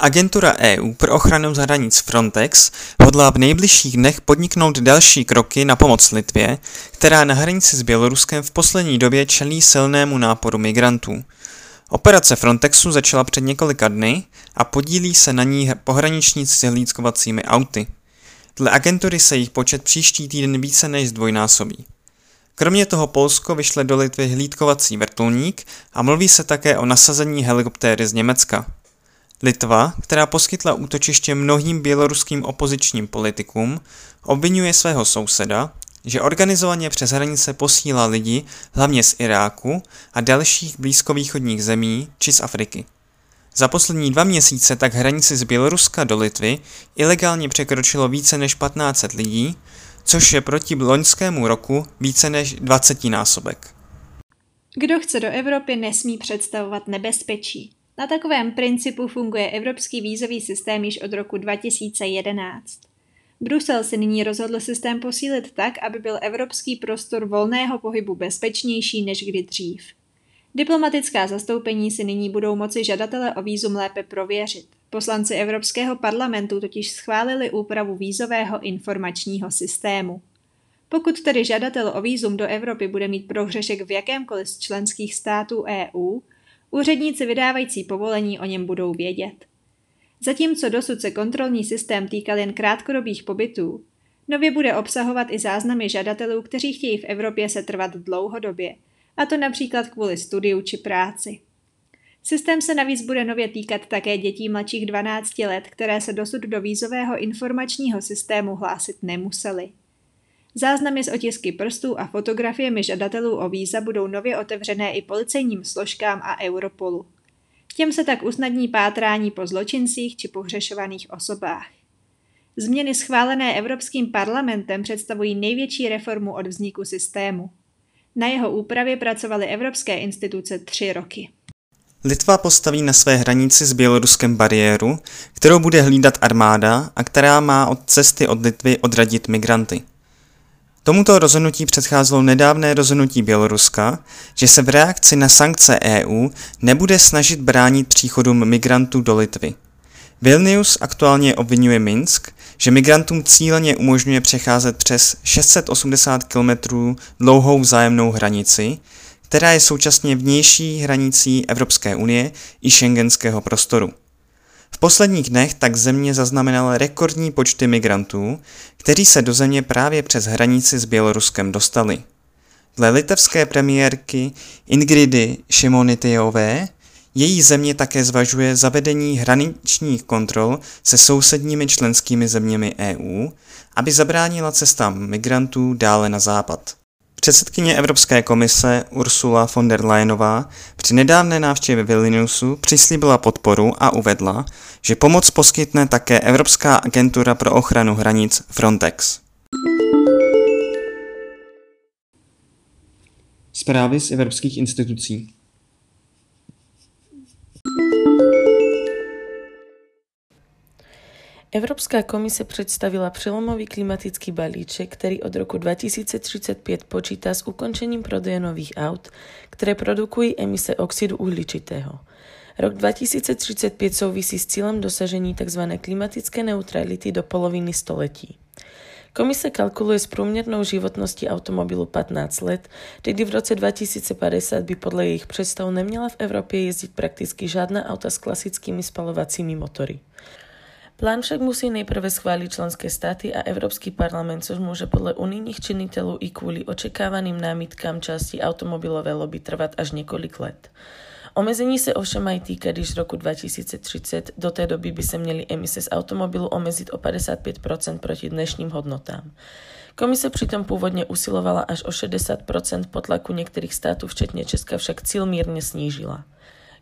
Agentura EU pro ochranu hranic Frontex hodlá v nejbližších dnech podniknout další kroky na pomoc Litvě, která na hranici s Běloruskem v poslední době čelí silnému náporu migrantů. Operace Frontexu začala před několika dny a podílí se na ní pohraničníci s hlídkovacími auty. Dle agentury se jejich počet příští týden více než zdvojnásobí. Kromě toho Polsko vyšle do Litvy hlídkovací vrtulník a mluví se také o nasazení helikoptéry z Německa. Litva, která poskytla útočiště mnohým běloruským opozičním politikům, obvinuje svého souseda, že organizovaně přes hranice posílá lidi hlavně z Iráku a dalších blízkovýchodních zemí či z Afriky. Za poslední dva měsíce tak hranici z Běloruska do Litvy ilegálně překročilo více než 1500 lidí, což je proti loňskému roku více než 20 násobek. Kdo chce do Evropy, nesmí představovat nebezpečí. Na takovém principu funguje evropský vízový systém již od roku 2011. Brusel se nyní rozhodl systém posílit tak, aby byl evropský prostor volného pohybu bezpečnější než kdy dřív. Diplomatická zastoupení si nyní budou moci žadatele o vízum lépe prověřit. Poslanci Evropského parlamentu totiž schválili úpravu vízového informačního systému. Pokud tedy žadatel o vízum do Evropy bude mít prohřešek v jakémkoliv z členských států EU, úředníci vydávající povolení o něm budou vědět. Zatímco dosud se kontrolní systém týkal jen krátkodobých pobytů, nově bude obsahovat i záznamy žadatelů, kteří chtějí v Evropě se trvat dlouhodobě, a to například kvůli studiu či práci. Systém se navíc bude nově týkat také dětí mladších 12 let, které se dosud do vízového informačního systému hlásit nemusely. Záznamy z otisky prstů a fotografiemi žadatelů o víza budou nově otevřené i policejním složkám a Europolu. Těm se tak usnadní pátrání po zločincích či pohřešovaných osobách. Změny schválené Evropským parlamentem představují největší reformu od vzniku systému. Na jeho úpravě pracovaly evropské instituce tři roky. Litva postaví na své hranici s Běloruskem bariéru, kterou bude hlídat armáda a která má od cesty od Litvy odradit migranty. Tomuto rozhodnutí předcházelo nedávné rozhodnutí Běloruska, že se v reakci na sankce EU nebude snažit bránit příchodům migrantů do Litvy. Vilnius aktuálně obvinuje Minsk, že migrantům cíleně umožňuje přecházet přes 680 km dlouhou vzájemnou hranici, která je současně vnější hranicí Evropské unie i šengenského prostoru. V posledních dnech tak země zaznamenala rekordní počty migrantů, kteří se do země právě přes hranici s Běloruskem dostali. Dle litevské premiérky Ingridy Šimonitejové její země také zvažuje zavedení hraničních kontrol se sousedními členskými zeměmi EU, aby zabránila cestám migrantů dále na západ. Předsedkyně Evropské komise Ursula von der Leyenová při nedávné návštěvě Vilniusu přislíbila podporu a uvedla, že pomoc poskytne také Evropská agentura pro ochranu hranic Frontex. Zprávy z evropských institucí Evropská komise představila přelomový klimatický balíček, který od roku 2035 počítá s ukončením prodeje nových aut, které produkují emise oxidu uhličitého. Rok 2035 souvisí s cílem dosažení tzv. klimatické neutrality do poloviny století. Komise kalkuluje s průměrnou životností automobilu 15 let, tedy v roce 2050 by podle jejich představ neměla v Evropě jezdit prakticky žádná auta s klasickými spalovacími motory. Plán však musí nejprve schváliť členské státy a Európsky parlament, což môže podľa unijných činiteľov i kvôli očekávaným námitkám časti automobilové lobby trvat až několik let. Omezení se ovšem mají týkat z roku 2030. Do té doby by se měly emise z automobilu omezit o 55% proti dnešním hodnotám. Komise přitom původně usilovala až o 60% po tlaku některých států, včetně Česka, však cíl mírně snížila.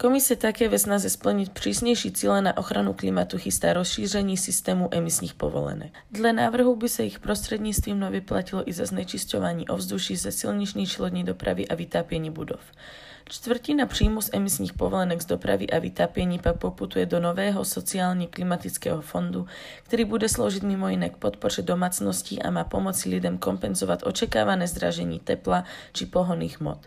Komise také ve snaze splniť přísnější cíle na ochranu klimatu chystá rozšíření systému emisních povolenek. Dle návrhu by se ich prostřednictvím nově platilo i za znečisťování ovzduší ze silniční lodní dopravy a vytápění budov. Čtvrtina příjmu z emisních povolenek z dopravy a vytápění pak poputuje do nového sociálně klimatického fondu, který bude sloužit mimo jiné k podpoře domácností a má pomoci lidem kompenzovat očekávané zdražení tepla či pohonných mod.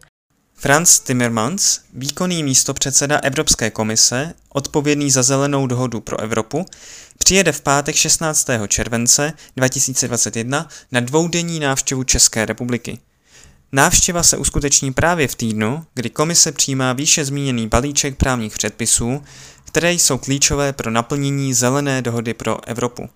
Franz Timmermans, výkonný místopředseda Evropské komise, odpovědný za zelenou dohodu pro Evropu, přijede v pátek 16. července 2021 na dvoudenní návštěvu České republiky. Návštěva se uskuteční právě v týdnu, kdy komise přijímá výše zmíněný balíček právních předpisů, které jsou klíčové pro naplnění zelené dohody pro Evropu.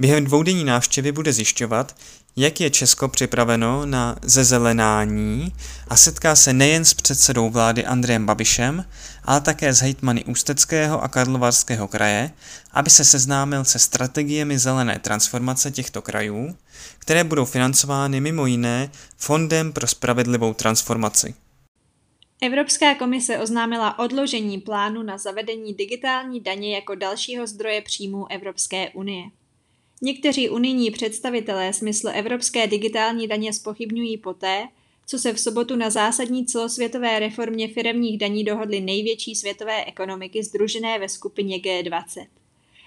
Během dvoudenní návštěvy bude zjišťovat, jak je Česko připraveno na zezelenání a setká se nejen s předsedou vlády Andrejem Babišem, ale také s hejtmany Ústeckého a Karlovarského kraje, aby se seznámil se strategiemi zelené transformace těchto krajů, které budou financovány mimo jiné Fondem pro spravedlivou transformaci. Evropská komise oznámila odložení plánu na zavedení digitální daně jako dalšího zdroje příjmů Evropské unie. Někteří unijní představitelé smysl evropské digitální daně spochybňují poté, co se v sobotu na zásadní celosvětové reformě firemních daní dohodly největší světové ekonomiky združené ve skupině G20.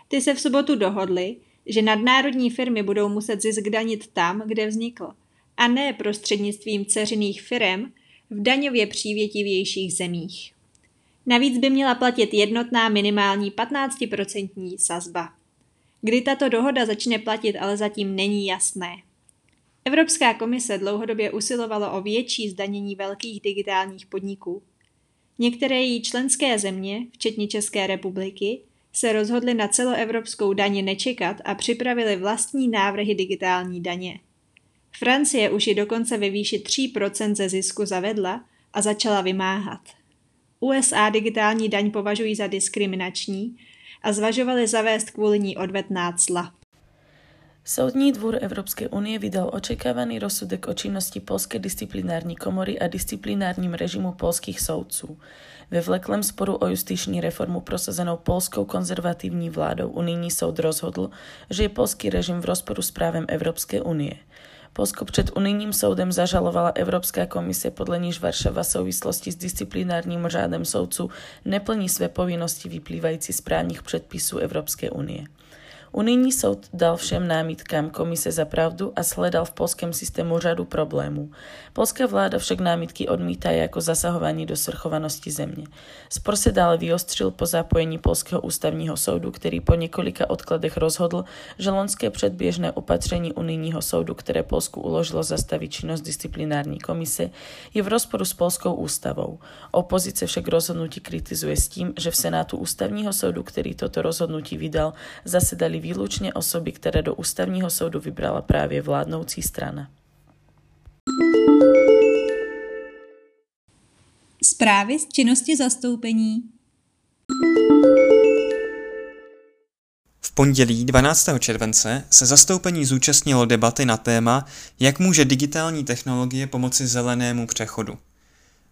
Ty se v sobotu dohodly, že nadnárodní firmy budou muset zisk danit tam, kde vznikl, a ne prostřednictvím ceřiných firm v daňově přívětivějších zemích. Navíc by měla platit jednotná minimální 15% sazba. Kdy tato dohoda začne platit, ale zatím není jasné. Evropská komise dlouhodobě usilovala o větší zdanění velkých digitálních podniků. Některé její členské země, včetně České republiky, se rozhodly na celoevropskou daně nečekat a připravili vlastní návrhy digitální daně. Francie už ji dokonce ve výši 3% ze zisku zavedla a začala vymáhat. USA digitální daň považují za diskriminační a zvažovali zavést kvůli ní odvetná cla. Soudní dvůr Evropské unie vydal očekávaný rozsudek o činnosti Polské disciplinární komory a disciplinárním režimu polských soudců. Ve vleklém sporu o justiční reformu prosazenou polskou konzervativní vládou unijní soud rozhodl, že je polský režim v rozporu s právem Evropské unie. Polsko před unijním soudem zažalovala Evropská komise, podle níž Varšava v souvislosti s disciplinárním řádem soudců neplní své povinnosti vyplývající z právních předpisů Evropské unie. Unijní soud dal všem námitkám komise za pravdu a sledal v polském systému řadu problémů. Polská vláda však námitky odmítá jako zasahování do svrchovanosti země. Spor se dále vyostřil po zapojení Polského ústavního soudu, který po několika odkladech rozhodl, že lonské předběžné opatření unijního soudu, které Polsku uložilo zastavit činnost disciplinární komise, je v rozporu s polskou ústavou. Opozice však rozhodnutí kritizuje s tím, že v Senátu ústavního soudu, který toto rozhodnutí vydal, zasedali výlučně osoby, které do ústavního soudu vybrala právě vládnoucí strana. Zprávy z činnosti zastoupení V pondělí 12. července se zastoupení zúčastnilo debaty na téma, jak může digitální technologie pomoci zelenému přechodu.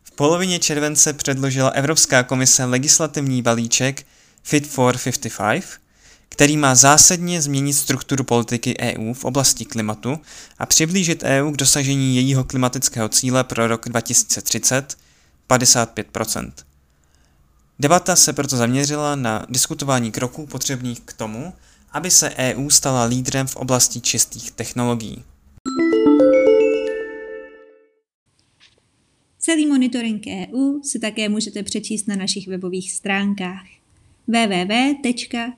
V polovině července předložila Evropská komise legislativní balíček Fit for 55, který má zásadně změnit strukturu politiky EU v oblasti klimatu a přiblížit EU k dosažení jejího klimatického cíle pro rok 2030 55% Debata se proto zaměřila na diskutování kroků potřebných k tomu, aby se EU stala lídrem v oblasti čistých technologií. Celý monitoring EU si také můžete přečíst na našich webových stránkách www.kjmk.eu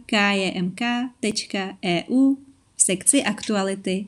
v sekci aktuality.